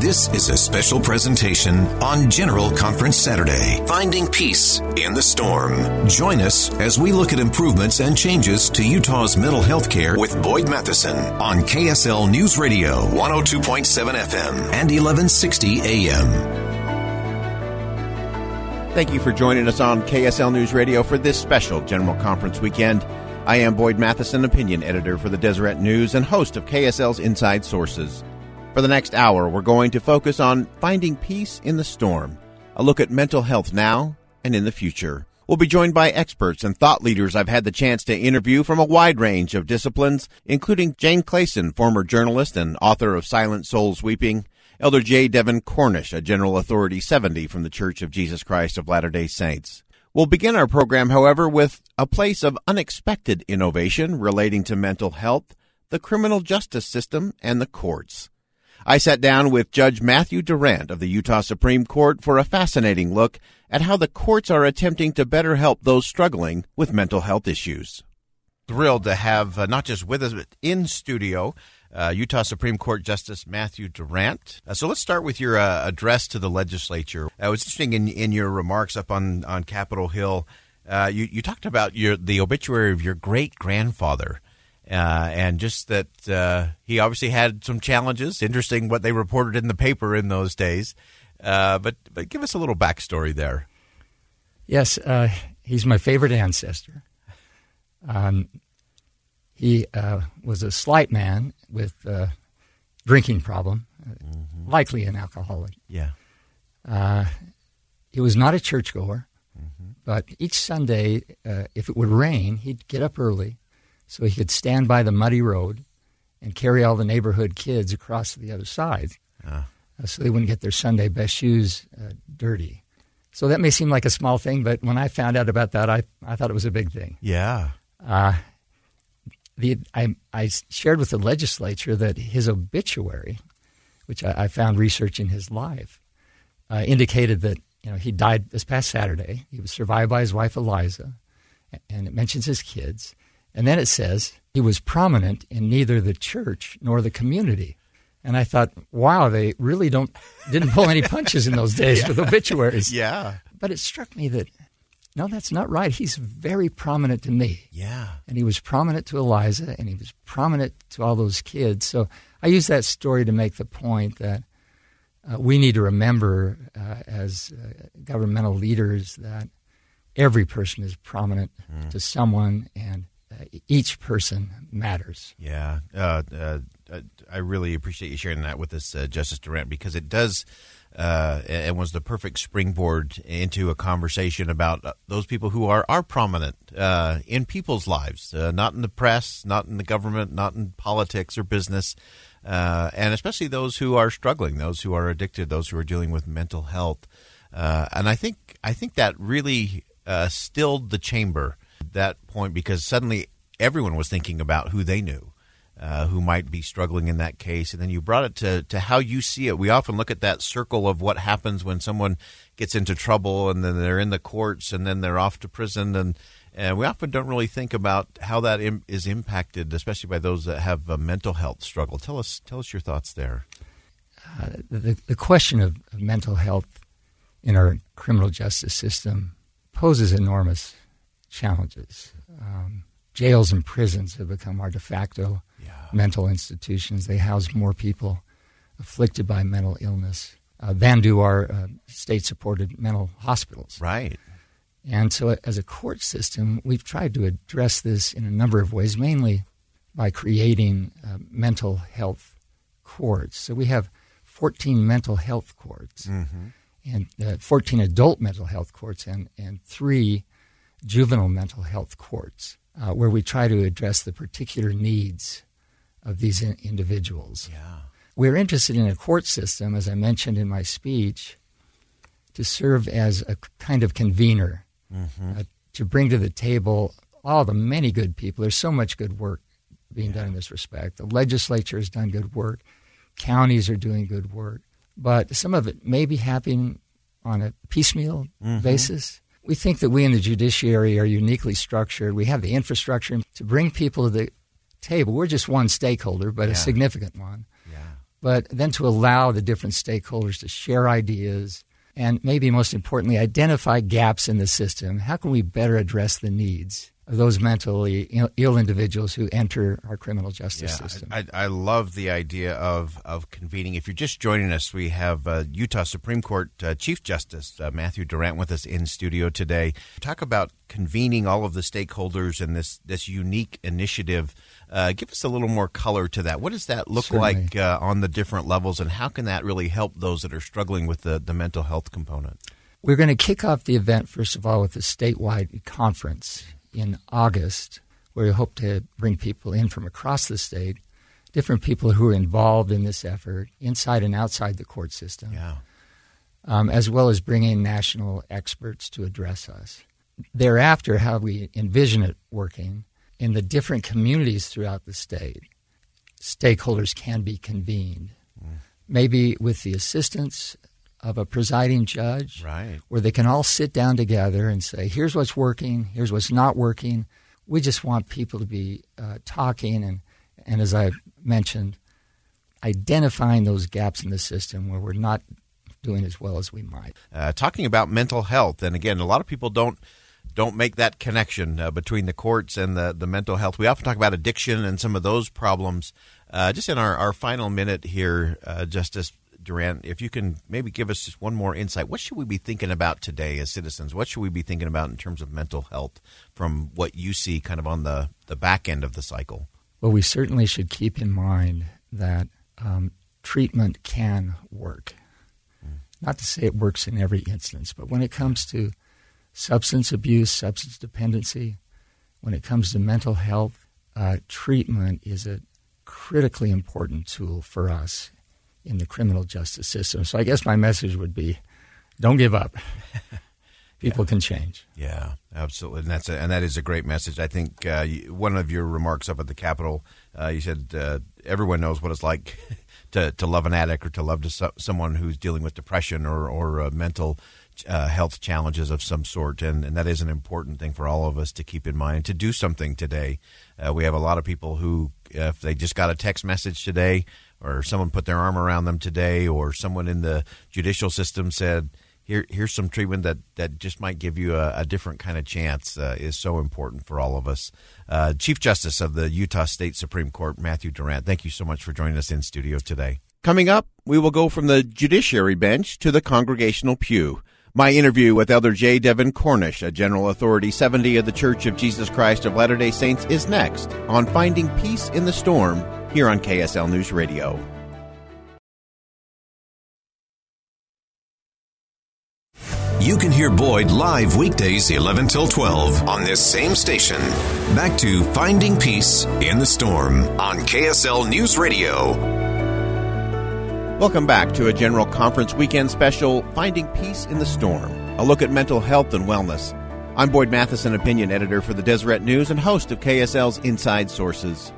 This is a special presentation on General Conference Saturday, Finding Peace in the Storm. Join us as we look at improvements and changes to Utah's mental health care with Boyd Matheson on KSL News Radio, 102.7 FM and 1160 AM. Thank you for joining us on KSL News Radio for this special General Conference weekend. I am Boyd Matheson, opinion editor for the Deseret News and host of KSL's Inside Sources. For the next hour, we're going to focus on finding peace in the storm, a look at mental health now and in the future. We'll be joined by experts and thought leaders I've had the chance to interview from a wide range of disciplines, including Jane Clayson, former journalist and author of Silent Souls Weeping, Elder J. Devin Cornish, a General Authority 70 from the Church of Jesus Christ of Latter day Saints. We'll begin our program, however, with a place of unexpected innovation relating to mental health, the criminal justice system, and the courts. I sat down with Judge Matthew Durrant of the Utah Supreme Court for a fascinating look at how the courts are attempting to better help those struggling with mental health issues. Thrilled to have uh, not just with us, but in studio, uh, Utah Supreme Court Justice Matthew Durrant. Uh, so let's start with your uh, address to the legislature. Uh, it was interesting in, in your remarks up on, on Capitol Hill. Uh, you, you talked about your the obituary of your great grandfather. Uh, and just that he obviously had some challenges. Interesting what they reported in the paper in those days. but but give us a little backstory there. Yes, he's my favorite ancestor. Um, he uh, was a slight man with a drinking problem, mm-hmm. likely an alcoholic. Yeah. Uh, he was not a churchgoer, mm-hmm. but each Sunday, uh, if it would rain, he'd get up early so he could stand by the muddy road and carry all the neighborhood kids across to the other side ah. uh. so they wouldn't get their Sunday best shoes uh, dirty. So that may seem like a small thing, but when I found out about that, I, I thought it was a big thing. Yeah. Uh, the I, I shared with the legislature that his obituary, which I, I found researching his life, uh, indicated that you know he died this past Saturday. He was survived by his wife Eliza, and it mentions his kids, and then it says he was prominent in neither the church nor the community. And I thought, wow, they really don't didn't pull any punches in those days yeah. with obituaries. Yeah. But it struck me that no, that's not right. He's very prominent to me. Yeah. And he was prominent to Eliza, and he was prominent to all those kids. So I use that story to make the point that uh, we need to remember uh, as uh, governmental leaders that every person is prominent mm. to someone, and each person matters. Yeah. Uh, uh, I really appreciate you sharing that with us, Justice Durrant, because it does uh, and was the perfect springboard into a conversation about uh, those people who are are prominent uh, in people's lives, uh, not in the press, not in the government, not in politics or business, uh, and especially those who are struggling, those who are addicted, those who are dealing with mental health. Uh, and I think I think that really stilled the chamber that point because suddenly everyone was thinking about who they knew uh, who might be struggling in that case. And then you brought it to, to how you see it. We often look at that circle of what happens when someone gets into trouble and then they're in the courts and then they're off to prison. And, and we often don't really think about how that Im- is impacted, especially by those that have a mental health struggle. Tell us, tell us your thoughts there. Uh, the, the question of, of mental health in our criminal justice system poses enormous challenges. Um, jails and prisons have become our de facto mental institutions. They house more people afflicted by mental illness uh, than do our uh, state supported mental hospitals. Right. And so, as a court system, we've tried to address this in a number of ways, mainly by creating uh, mental health courts. So, we have 14 mental health courts, mm-hmm. and uh, 14 adult mental health courts, and, and three juvenile mental health courts, uh, where we try to address the particular needs of these in- individuals. Yeah. We're interested in a court system, as I mentioned in my speech, to serve as a kind of convener, mm-hmm. uh, to bring to the table all the many good people. There's so much good work being yeah. done in this respect. The legislature has done good work, counties are doing good work, but some of it may be happening on a piecemeal mm-hmm. basis. We think that we in the judiciary are uniquely structured. We have the infrastructure to bring people to the table. We're just one stakeholder, but yeah. a significant one. Yeah. but then to allow the different stakeholders to share ideas and maybe most importantly, identify gaps in the system. How can we better address the needs those mentally Ill, individuals who enter our criminal justice yeah, system? I, I, love the idea of, of convening. If you're just joining us, we have uh, Utah Supreme Court uh, Chief Justice uh, Matthew Durrant with us in studio today. Talk about convening all of the stakeholders in this, this unique initiative uh, give us a little more color to that. What does that look Certainly. like uh, on the different levels, and how can that really help those that are struggling with the, the mental health component? We're going to kick off the event, first of all, with a statewide conference in August, where we hope to bring people in from across the state, different people who are involved in this effort, inside and outside the court system, yeah. um, as well as bringing national experts to address us. Thereafter, how we envision it working in the different communities throughout the state, stakeholders can be convened, mm. maybe with the assistance of a presiding judge, right. where they can all sit down together and say, here's what's working, here's what's not working. We just want people to be uh, talking and, and, as I mentioned, identifying those gaps in the system where we're not doing as well as we might. Uh, talking about mental health, and again, a lot of people don't don't make that connection uh, between the courts and the, the mental health. We often talk about addiction and some of those problems. Uh, just in our, our final minute here, uh, Justice Durrant, if you can maybe give us just one more insight. What should we be thinking about today as citizens? What should we be thinking about in terms of mental health from what you see kind of on the, the back end of the cycle? Well, we certainly should keep in mind that um, treatment can work. Mm. Not to say it works in every instance, but when it comes to substance abuse, substance dependency, when it comes to mental health, uh, treatment is a critically important tool for us in the criminal justice system. So I guess my message would be don't give up. People yeah. can change. Yeah, absolutely, and that's a, and that is a great message. I think uh, one of your remarks up at the Capitol, uh, you said uh, everyone knows what it's like to, to love an addict or to love to so, someone who's dealing with depression or or uh, mental uh, health challenges of some sort, and, and that is an important thing for all of us to keep in mind to do something today. Uh, we have a lot of people who, if they just got a text message today, or someone put their arm around them today, or someone in the judicial system said, Here, here's some treatment that, that just might give you a, a different kind of chance, uh, is so important for all of us. Uh, Chief Justice of the Utah State Supreme Court, Matthew Durrant, thank you so much for joining us in studio today. Coming up, we will go from the judiciary bench to the congregational pew. My interview with Elder J. Devin Cornish, a General Authority 70 of the Church of Jesus Christ of Latter day Saints, is next on Finding Peace in the Storm here on KSL News Radio. You can hear Boyd live weekdays 11 till 12 on this same station. Back to Finding Peace in the Storm on KSL News Radio. Welcome back to a General Conference weekend special, Finding Peace in the Storm, a look at mental health and wellness. I'm Boyd Matheson, opinion editor for the Deseret News and host of KSL's Inside Sources.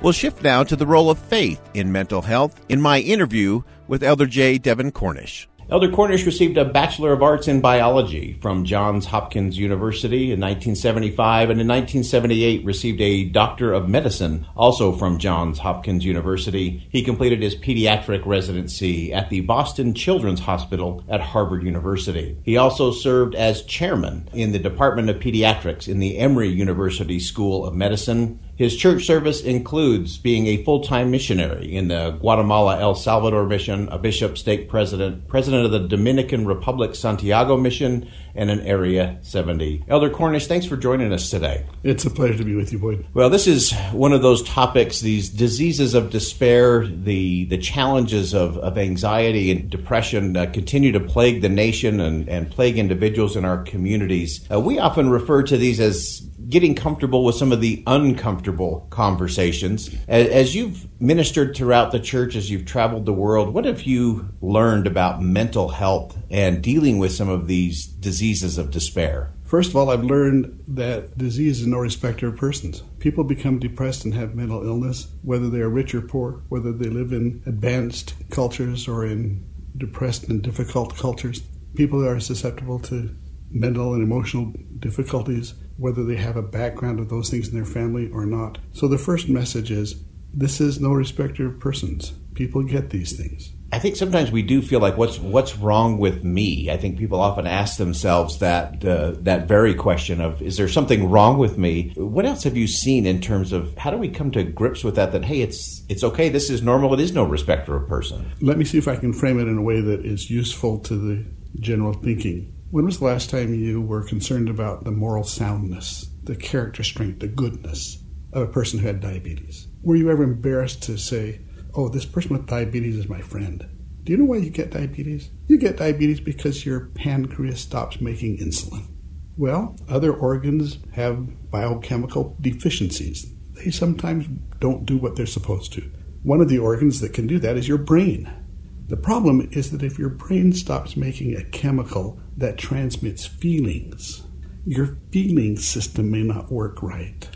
We'll shift now to the role of faith in mental health in my interview with Elder J. Devin Cornish. Elder Cornish received a Bachelor of Arts in Biology from Johns Hopkins University in 1975 and in 1978 received a Doctor of Medicine also from Johns Hopkins University. He completed his pediatric residency at the Boston Children's Hospital at Harvard University. He also served as chairman in the Department of Pediatrics in the Emory University School of Medicine his church service includes being a full time missionary in the Guatemala El Salvador mission, a bishop, stake president, president of the Dominican Republic Santiago mission, and an Area 70. Elder Cornish, thanks for joining us today. It's a pleasure to be with you, Boyd. Well, this is one of those topics, these diseases of despair, the, the challenges of, of anxiety and depression uh, continue to plague the nation and, and plague individuals in our communities. Uh, we often refer to these as getting comfortable with some of the uncomfortable conversations. As you've ministered throughout the church, as you've traveled the world, what have you learned about mental health and dealing with some of these diseases of despair? First of all, I've learned that disease is no respecter of persons. People become depressed and have mental illness, whether they are rich or poor, whether they live in advanced cultures or in depressed and difficult cultures. People are susceptible to mental and emotional difficulties whether they have a background of those things in their family or not. So the first message is This is no respecter of persons. People get these things. I think sometimes we do feel like what's what's wrong with me. I think people often ask themselves that uh, that very question of is there something wrong with me? What else have you seen in terms of how do we come to grips with that? That hey, it's it's okay. This is normal. It is no respecter of person. Let me see if I can frame it in a way that is useful to the general thinking. When was the last time you were concerned about the moral soundness, the character strength, the goodness of a person who had diabetes? Were you ever embarrassed to say, oh, this person with diabetes is my friend. Do you know why you get diabetes? You get diabetes because your pancreas stops making insulin. Well, other organs have biochemical deficiencies. They sometimes don't do what they're supposed to. One of the organs that can do that is your brain. The problem is that if your brain stops making a chemical that transmits feelings, your feeling system may not work right.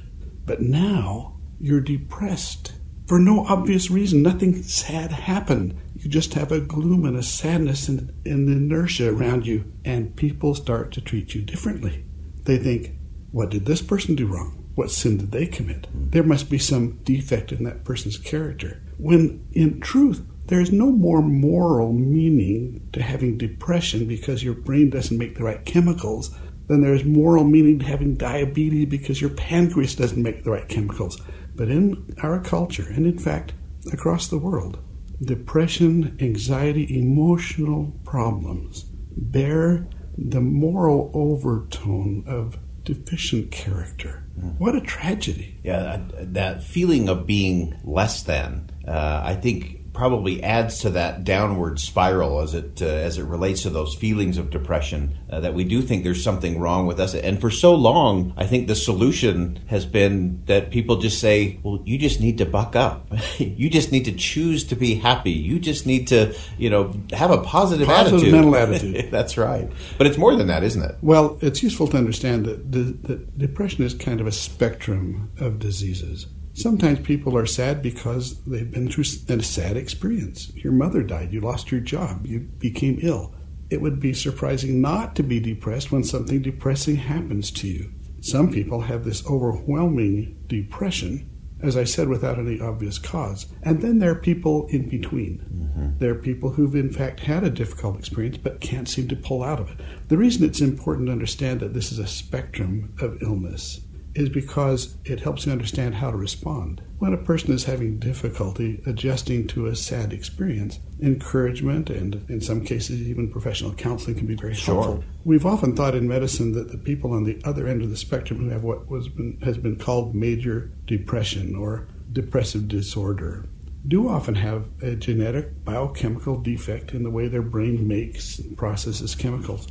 But now you're depressed for no obvious reason. Nothing sad happened. You just have a gloom and a sadness and, and inertia around you, and people start to treat you differently. They think, what did this person do wrong? What sin did they commit? Hmm. There must be some defect in that person's character. When in truth, there's no more moral meaning to having depression because your brain doesn't make the right chemicals than there's moral meaning to having diabetes because your pancreas doesn't make the right chemicals. But in our culture, and in fact across the world, depression, anxiety, emotional problems bear the moral overtone of deficient character. What a tragedy. Yeah, that feeling of being less than, uh, I think probably adds to that downward spiral as it uh, as it relates to those feelings of depression uh, that we do think there's something wrong with us. And for so long I think the solution has been that people just say well you just need to buck up. You just need to choose to be happy. You just need to you know have a positive, positive attitude. mental attitude. That's right. But it's more than that isn't it? Well it's useful to understand that, that depression is kind of a spectrum of diseases Sometimes people are sad because they've been through a sad experience. Your mother died, you lost your job, you became ill. It would be surprising not to be depressed when something depressing happens to you. Some people have this overwhelming depression, as I said, without any obvious cause. And then there are people in between. Mm-hmm. There are people who've, in fact, had a difficult experience but can't seem to pull out of it. The reason it's important to understand that this is a spectrum of illness is because it helps you understand how to respond. When a person is having difficulty adjusting to a sad experience, encouragement and, in some cases, even professional counseling can be very sure. helpful. We've often thought in medicine that the people on the other end of the spectrum who have what was been, has been called major depression or depressive disorder do often have a genetic biochemical defect in the way their brain makes and processes chemicals.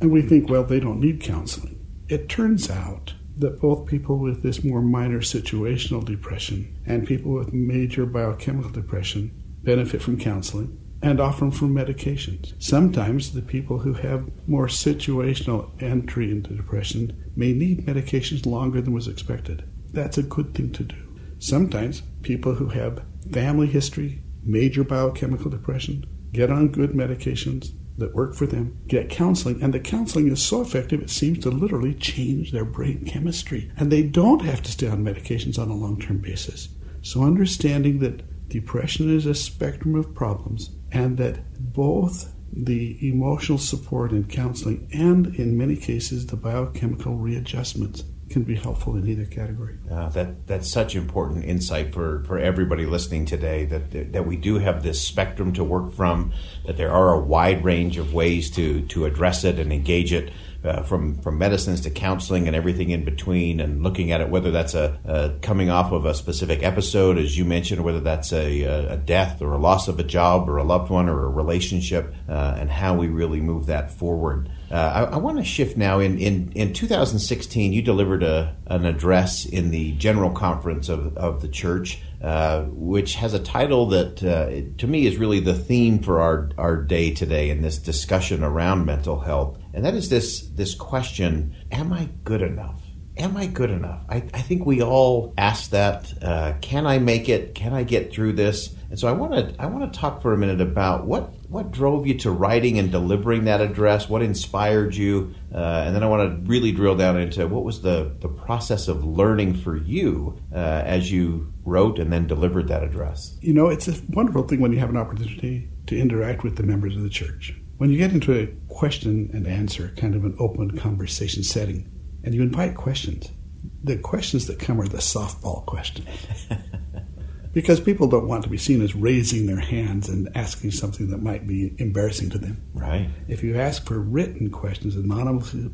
And we think, well, they don't need counseling. It turns out that both people with this more minor situational depression and people with major biochemical depression benefit from counseling and often from medications. Sometimes the people who have more situational entry into depression may need medications longer than was expected. That's a good thing to do. Sometimes people who have family history, major biochemical depression, get on good medications that work for them get counseling, and the counseling is so effective it seems to literally change their brain chemistry. And they don't have to stay on medications on a long term basis. So, understanding that depression is a spectrum of problems and that both the emotional support and counseling and, in many cases, the biochemical readjustments can be helpful in either category. Uh, that that's such important insight for, for everybody listening today. That that we do have this spectrum to work from. That there are a wide range of ways to to address it and engage it. Uh, from from medicines to counseling and everything in between, and looking at it whether that's a, a coming off of a specific episode, as you mentioned, whether that's a, a, death or a loss of a job or a loved one or a relationship, uh, and how we really move that forward. Uh, I, I want to shift now. In, in, in 2016, you delivered a, an address in the General Conference of, of the Church, uh, which has a title that, uh, to me, is really the theme for our, our day today in this discussion around mental health. And that is this, this question Am I good enough? am I good enough? I, I think we all ask that. Uh, can I make it? Can I get through this? And so I want to I want to talk for a minute about what what drove you to writing and delivering that address. What inspired you? Uh, and then I want to really drill down into what was the the process of learning for you uh, as you wrote and then delivered that address. You know, it's a wonderful thing when you have an opportunity to interact with the members of the church. When you get into a question and answer, kind of an open conversation setting, and you invite questions. The questions that come are the softball questions. because people don't want to be seen as raising their hands and asking something that might be embarrassing to them. Right. If you ask for written questions anonymously,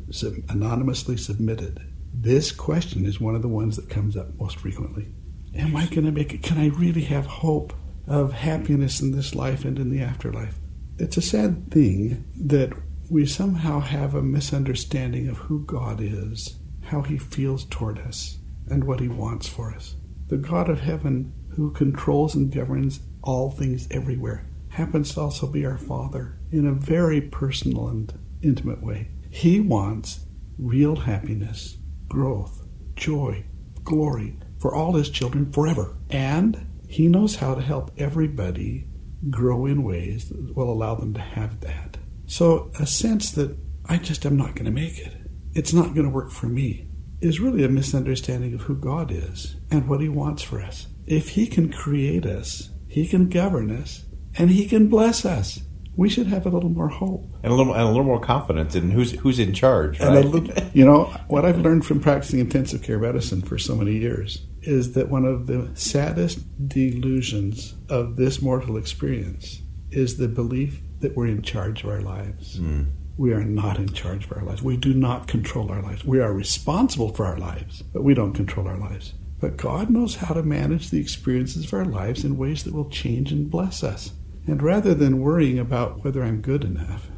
anonymously submitted, this question is one of the ones that comes up most frequently. Am I going to make it? Can I really have hope of happiness in this life and in the afterlife? It's a sad thing that we somehow have a misunderstanding of who God is, how He feels toward us, and what He wants for us. The God of heaven, who controls and governs all things everywhere, happens to also be our Father in a very personal and intimate way. He wants real happiness, growth, joy, glory for all His children forever. And He knows how to help everybody grow in ways that will allow them to have that. So a sense that I just am not going to make it, it's not going to work for me, is really a misunderstanding of who God is and what He wants for us. If He can create us, He can govern us, and He can bless us. We should have a little more hope and a little and a little more confidence in who's who's in charge. Right? Little, you know what I've learned from practicing intensive care medicine for so many years is that one of the saddest delusions of this mortal experience is the belief that we're in charge of our lives. Mm. We are not in charge of our lives. We do not control our lives. We are responsible for our lives, but we don't control our lives. But God knows how to manage the experiences of our lives in ways that will change and bless us. And rather than worrying about whether I'm good enough,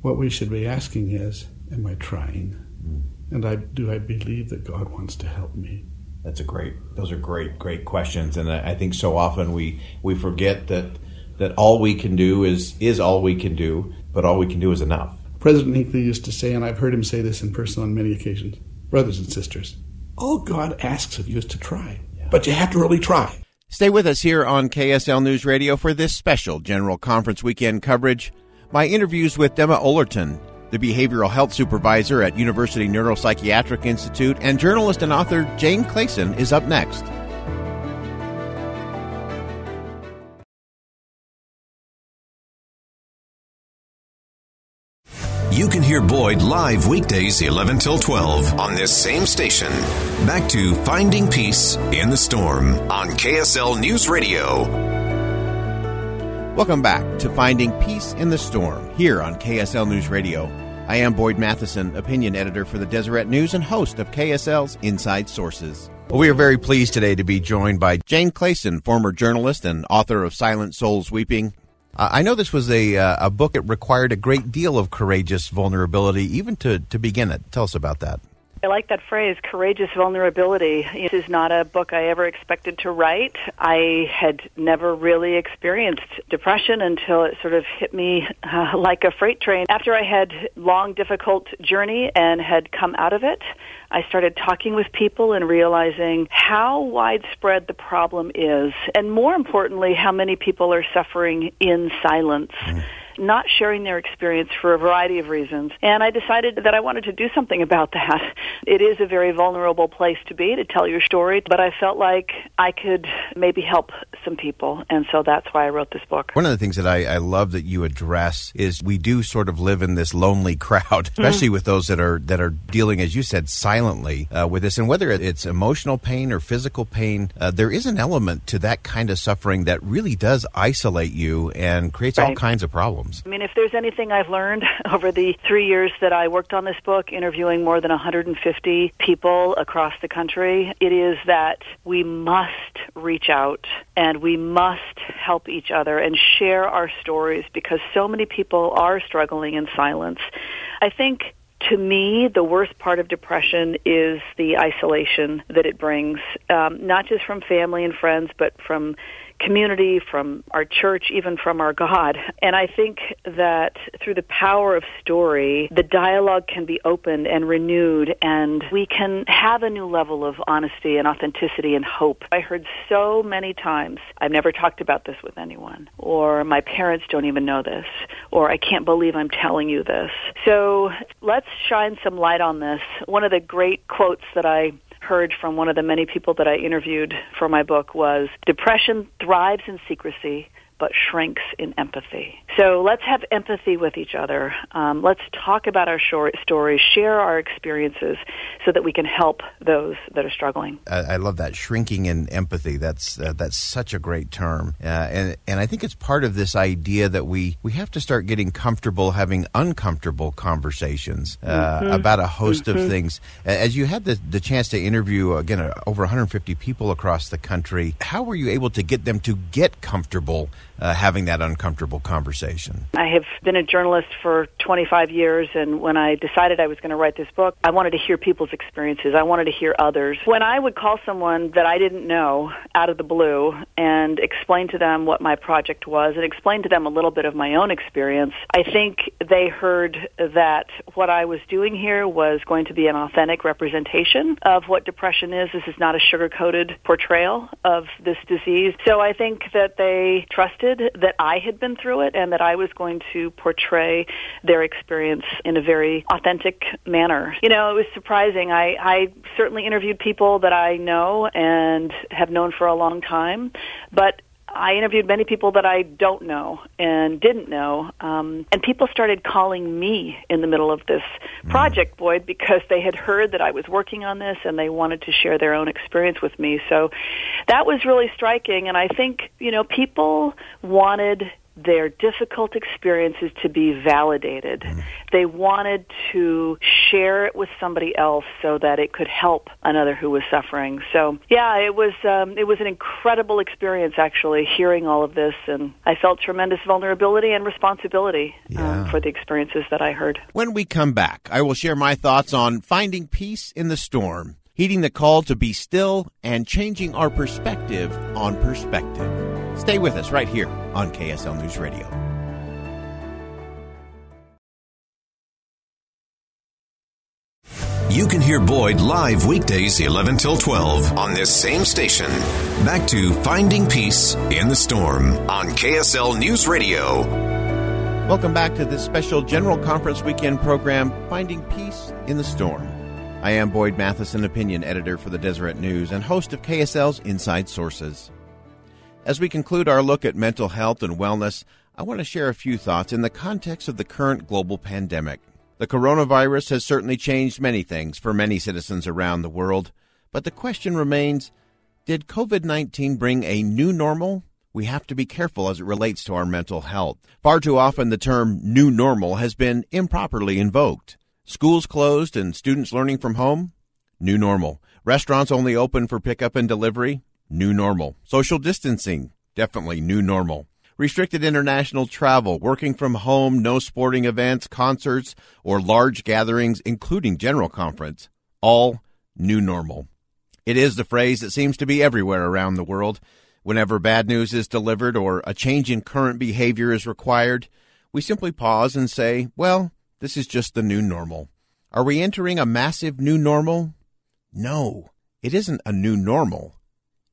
what we should be asking is, Am I trying? Mm. And I, do I believe that God wants to help me? That's a great. Those are great, great questions, and I, I think so often we we forget that that all we can do is is all we can do, but all we can do is enough. President Hinckley used to say, and I've heard him say this in person on many occasions, brothers and sisters, all God asks of you is to try, yeah. but you have to really try. Stay with us here on KSL News Radio for this special General Conference weekend coverage. My interviews with Dema Ollerton, the behavioral health supervisor at University Neuropsychiatric Institute, and journalist and author Jane Clayson is up next. You can hear Boyd live weekdays 11 till 12 on this same station. Back to Finding Peace in the Storm on KSL News Radio. Welcome back to Finding Peace in the Storm here on KSL News Radio. I am Boyd Matheson, opinion editor for the Deseret News and host of KSL's Inside Sources. Well, we are very pleased today to be joined by Jane Clayson, former journalist and author of Silent Souls Weeping, I know this was a uh, a book that required a great deal of courageous vulnerability, even to to begin it. Tell us about that. I like that phrase, courageous vulnerability. This is not a book I ever expected to write. I had never really experienced depression until it sort of hit me uh, like a freight train. After I had long, difficult journey and had come out of it, I started talking with people and realizing how widespread the problem is, and more importantly, how many people are suffering in silence. Mm not sharing their experience for a variety of reasons. And I decided that I wanted to do something about that. It is a very vulnerable place to be to tell your story, but I felt like I could maybe help some people. And so that's why I wrote this book. One of the things that I, I love that you address is we do sort of live in this lonely crowd, especially mm-hmm. with those that are that are dealing, as you said, silently uh, with this. And whether it's emotional pain or physical pain, uh, there is an element to that kind of suffering that really does isolate you and creates right. all kinds of problems problems. I mean, if there's anything I've learned over the three years that I worked on this book, interviewing more than 150 people across the country, it is that we must reach out and we must help each other and share our stories because so many people are struggling in silence. I think to me, the worst part of depression is the isolation that it brings, um, not just from family and friends, but from community, from our church, even from our God. And I think that through the power of story, the dialogue can be opened and renewed, and we can have a new level of honesty and authenticity and hope. I heard so many times, I've never talked about this with anyone, or my parents don't even know this, or I can't believe I'm telling you this. So let's shine some light on this. One of the great quotes that I heard from one of the many people that I interviewed for my book was depression thrives in secrecy but shrinks in empathy. So let's have empathy with each other. Um, let's talk about our short stories, share our experiences, so that we can help those that are struggling. I, I love that shrinking in empathy. That's uh, that's such a great term, uh, and and I think it's part of this idea that we we have to start getting comfortable having uncomfortable conversations uh, mm-hmm. about a host mm-hmm. of things. As you had the the chance to interview again uh, over 150 people across the country, how were you able to get them to get comfortable? Uh, having that uncomfortable conversation? I have been a journalist for 25 years, and when I decided I was going to write this book, I wanted to hear people's experiences. I wanted to hear others. When I would call someone that I didn't know out of the blue and explain to them what my project was and explain to them a little bit of my own experience, I think they heard that what I was doing here was going to be an authentic representation of what depression is. This is not a sugar-coated portrayal of this disease. So I think that they trusted that I had been through it and that I was going to portray their experience in a very authentic manner. You know, it was surprising. I, I certainly interviewed people that I know and have known for a long time, but I interviewed many people that I don't know and didn't know, um, and people started calling me in the middle of this mm. project, Boyd, because they had heard that I was working on this and they wanted to share their own experience with me. So that was really striking, and I think you know people wanted their difficult experiences to be validated. Mm. They wanted to share it with somebody else so that it could help another who was suffering. So, yeah, it was um, it was an incredible experience actually hearing all of this, and I felt tremendous vulnerability and responsibility um, yeah. um, for the experiences that I heard. When we come back, I will share my thoughts on finding peace in the storm, heeding the call to be still, and changing our perspective on perspective. Stay with us right here on KSL News Radio. You can hear Boyd live weekdays 11 till 12 on this same station. Back to Finding Peace in the Storm on KSL News Radio. Welcome back to this special General Conference Weekend program, Finding Peace in the Storm. I am Boyd Matheson, opinion editor for the Deseret News and host of KSL's Inside Sources. As we conclude our look at mental health and wellness, I want to share a few thoughts in the context of the current global pandemic. The coronavirus has certainly changed many things for many citizens around the world, but the question remains did COVID 19 bring a new normal? We have to be careful as it relates to our mental health. Far too often, the term new normal has been improperly invoked. Schools closed and students learning from home? New normal. Restaurants only open for pickup and delivery? New normal. Social distancing, definitely new normal. Restricted international travel, working from home, no sporting events, concerts, or large gatherings, including general conference, all new normal. It is the phrase that seems to be everywhere around the world. Whenever bad news is delivered or a change in current behavior is required, we simply pause and say, well, this is just the new normal. Are we entering a massive new normal? No, it isn't a new normal.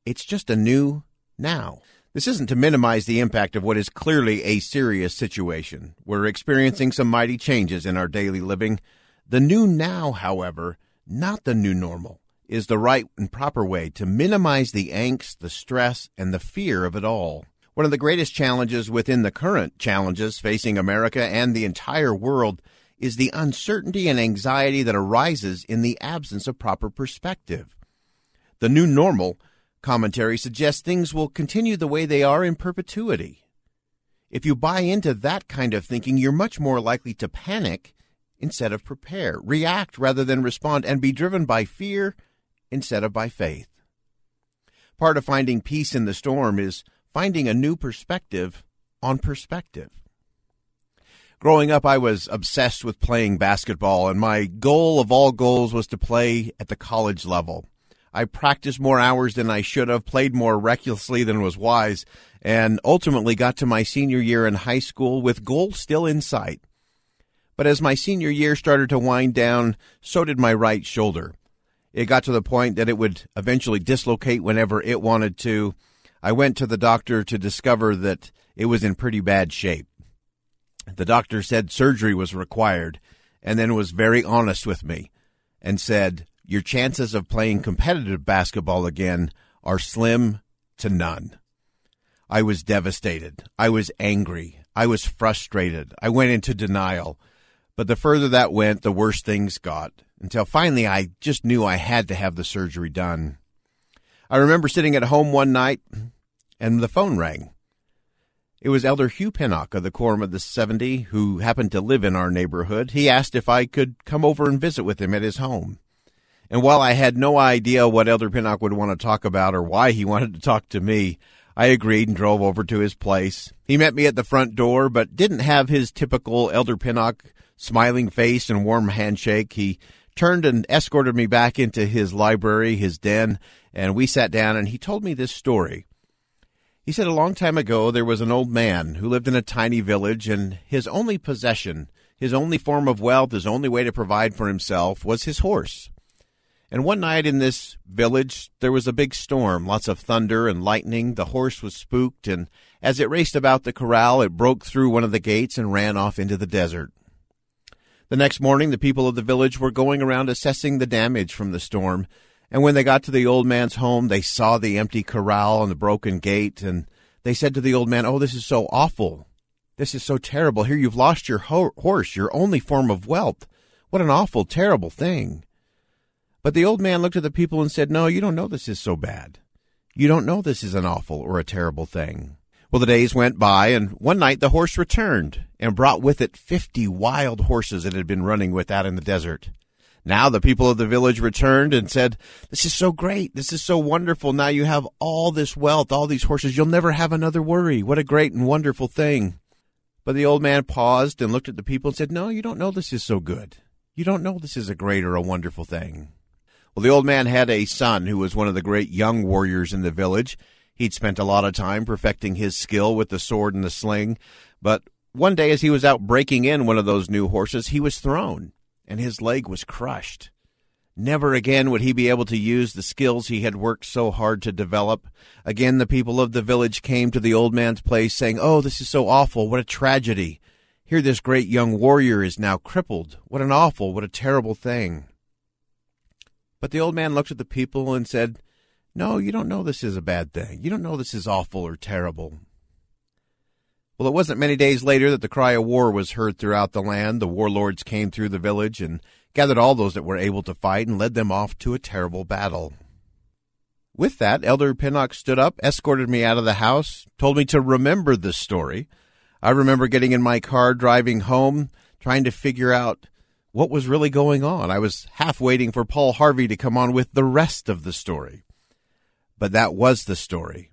It's just a new now. This isn't to minimize the impact of what is clearly a serious situation. We're experiencing some mighty changes in our daily living. The new now, however, not the new normal, is the right and proper way to minimize the angst, the stress, and the fear of it all. One of the greatest challenges within the current challenges facing America and the entire world is the uncertainty and anxiety that arises in the absence of proper perspective. The new normal Commentary suggests things will continue the way they are in perpetuity. If you buy into that kind of thinking, you're much more likely to panic instead of prepare, react rather than respond, and be driven by fear instead of by faith. Part of finding peace in the storm is finding a new perspective on perspective. Growing up, I was obsessed with playing basketball, and my goal of all goals was to play at the college level. I practiced more hours than I should have, played more recklessly than was wise, and ultimately got to my senior year in high school with goals still in sight. But as my senior year started to wind down, so did my right shoulder. It got to the point that it would eventually dislocate whenever it wanted to. I went to the doctor to discover that it was in pretty bad shape. The doctor said surgery was required and then was very honest with me and said, Your chances of playing competitive basketball again are slim to none. I was devastated. I was angry. I was frustrated. I went into denial. But the further that went, the worse things got until finally I just knew I had to have the surgery done. I remember sitting at home one night and the phone rang. It was Elder Hugh Pinnock of the Quorum of the Seventy who happened to live in our neighborhood. He asked if I could come over and visit with him at his home. And while I had no idea what Elder Pinnock would want to talk about or why he wanted to talk to me, I agreed and drove over to his place. He met me at the front door, but didn't have his typical Elder Pinnock smiling face and warm handshake. He turned and escorted me back into his library, his den, and we sat down and he told me this story. He said a long time ago there was an old man who lived in a tiny village, and his only possession, his only form of wealth, his only way to provide for himself was his horse. And one night in this village there was a big storm, lots of thunder and lightning. The horse was spooked, and as it raced about the corral, it broke through one of the gates and ran off into the desert. The next morning, the people of the village were going around assessing the damage from the storm, and when they got to the old man's home, they saw the empty corral and the broken gate, and they said to the old man, Oh, this is so awful. This is so terrible. Here you've lost your ho- horse, your only form of wealth. What an awful, terrible thing. But the old man looked at the people and said, No, you don't know this is so bad. You don't know this is an awful or a terrible thing. Well, the days went by, and one night the horse returned and brought with it fifty wild horses it had been running with out in the desert. Now the people of the village returned and said, This is so great. This is so wonderful. Now you have all this wealth, all these horses. You'll never have another worry. What a great and wonderful thing. But the old man paused and looked at the people and said, No, you don't know this is so good. You don't know this is a great or a wonderful thing. Well, the old man had a son who was one of the great young warriors in the village. He'd spent a lot of time perfecting his skill with the sword and the sling. But one day, as he was out breaking in one of those new horses, he was thrown and his leg was crushed. Never again would he be able to use the skills he had worked so hard to develop. Again, the people of the village came to the old man's place saying, Oh, this is so awful. What a tragedy. Here, this great young warrior is now crippled. What an awful, what a terrible thing. But the old man looked at the people and said, No, you don't know this is a bad thing. You don't know this is awful or terrible. Well, it wasn't many days later that the cry of war was heard throughout the land. The warlords came through the village and gathered all those that were able to fight and led them off to a terrible battle. With that, Elder Pinnock stood up, escorted me out of the house, told me to remember this story. I remember getting in my car driving home, trying to figure out what was really going on. I was half waiting for Paul Harvey to come on with the rest of the story. But that was the story.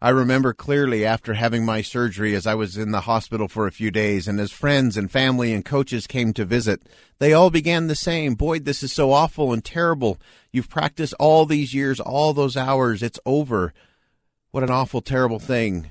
I remember clearly after having my surgery as I was in the hospital for a few days and as friends and family and coaches came to visit, they all began the same. Boyd, this is so awful and terrible. You've practiced all these years, all those hours. It's over. What an awful, terrible thing.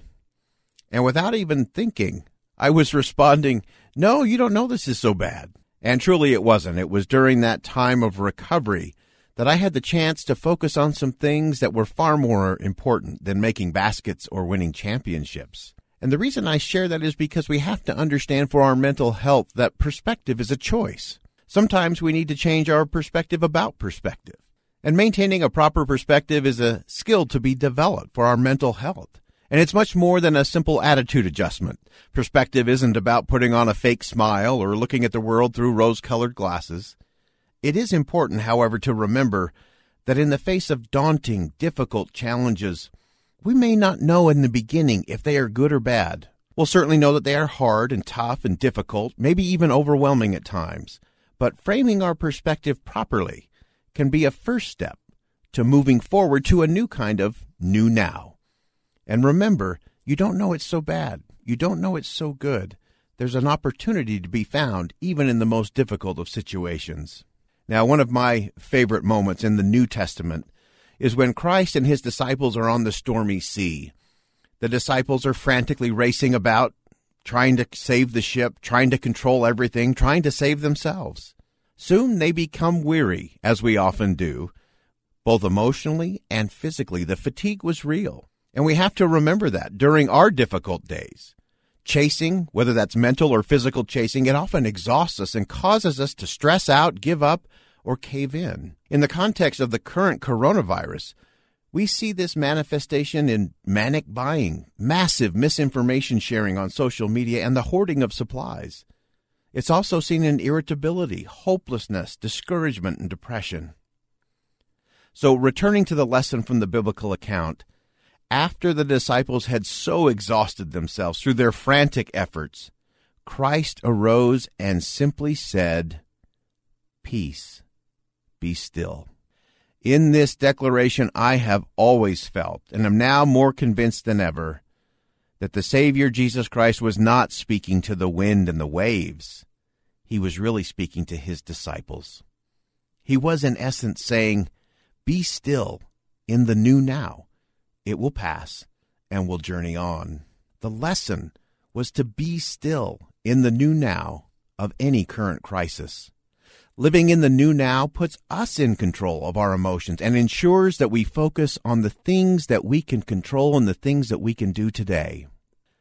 And without even thinking, I was responding, no, you don't know this is so bad. And truly it wasn't. It was during that time of recovery that I had the chance to focus on some things that were far more important than making baskets or winning championships. And the reason I share that is because we have to understand for our mental health that perspective is a choice. Sometimes we need to change our perspective about perspective. And maintaining a proper perspective is a skill to be developed for our mental health. And it's much more than a simple attitude adjustment. Perspective isn't about putting on a fake smile or looking at the world through rose colored glasses. It is important, however, to remember that in the face of daunting, difficult challenges, we may not know in the beginning if they are good or bad. We'll certainly know that they are hard and tough and difficult, maybe even overwhelming at times. But framing our perspective properly can be a first step to moving forward to a new kind of new now. And remember, you don't know it's so bad. You don't know it's so good. There's an opportunity to be found even in the most difficult of situations. Now, one of my favorite moments in the New Testament is when Christ and his disciples are on the stormy sea. The disciples are frantically racing about, trying to save the ship, trying to control everything, trying to save themselves. Soon they become weary, as we often do, both emotionally and physically. The fatigue was real. And we have to remember that during our difficult days. Chasing, whether that's mental or physical chasing, it often exhausts us and causes us to stress out, give up, or cave in. In the context of the current coronavirus, we see this manifestation in manic buying, massive misinformation sharing on social media, and the hoarding of supplies. It's also seen in irritability, hopelessness, discouragement, and depression. So, returning to the lesson from the biblical account, after the disciples had so exhausted themselves through their frantic efforts, Christ arose and simply said, Peace, be still. In this declaration, I have always felt, and am now more convinced than ever, that the Savior Jesus Christ was not speaking to the wind and the waves. He was really speaking to his disciples. He was, in essence, saying, be still in the new now. It will pass and we'll journey on. The lesson was to be still in the new now of any current crisis. Living in the new now puts us in control of our emotions and ensures that we focus on the things that we can control and the things that we can do today.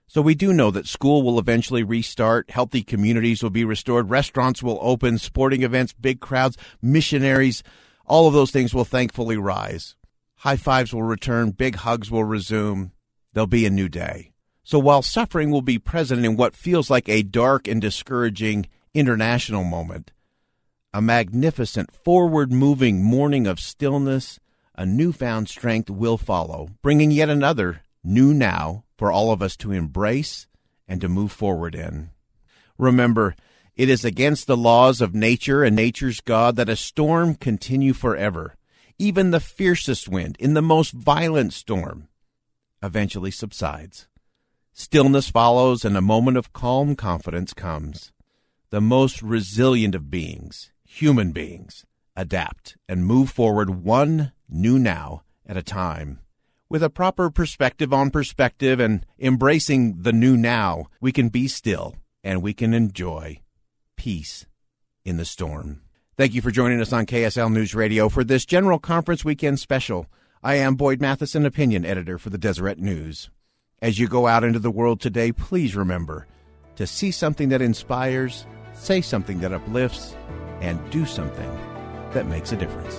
So we do know that school will eventually restart, healthy communities will be restored, restaurants will open, sporting events, big crowds, missionaries, all of those things will thankfully rise. High fives will return, big hugs will resume. There'll be a new day. So while suffering will be present in what feels like a dark and discouraging international moment, a magnificent forward moving morning of stillness, a newfound strength will follow, bringing yet another new now for all of us to embrace and to move forward in. Remember, it is against the laws of nature and nature's God that a storm continue forever. Even the fiercest wind, in the most violent storm, eventually subsides. Stillness follows, and a moment of calm confidence comes. The most resilient of beings, human beings, adapt and move forward one new now at a time. With a proper perspective on perspective and embracing the new now, we can be still and we can enjoy peace in the storm. Thank you for joining us on KSL News Radio for this General Conference Weekend special. I am Boyd Matheson, opinion editor for the Deseret News. As you go out into the world today, please remember to see something that inspires, say something that uplifts, and do something that makes a difference.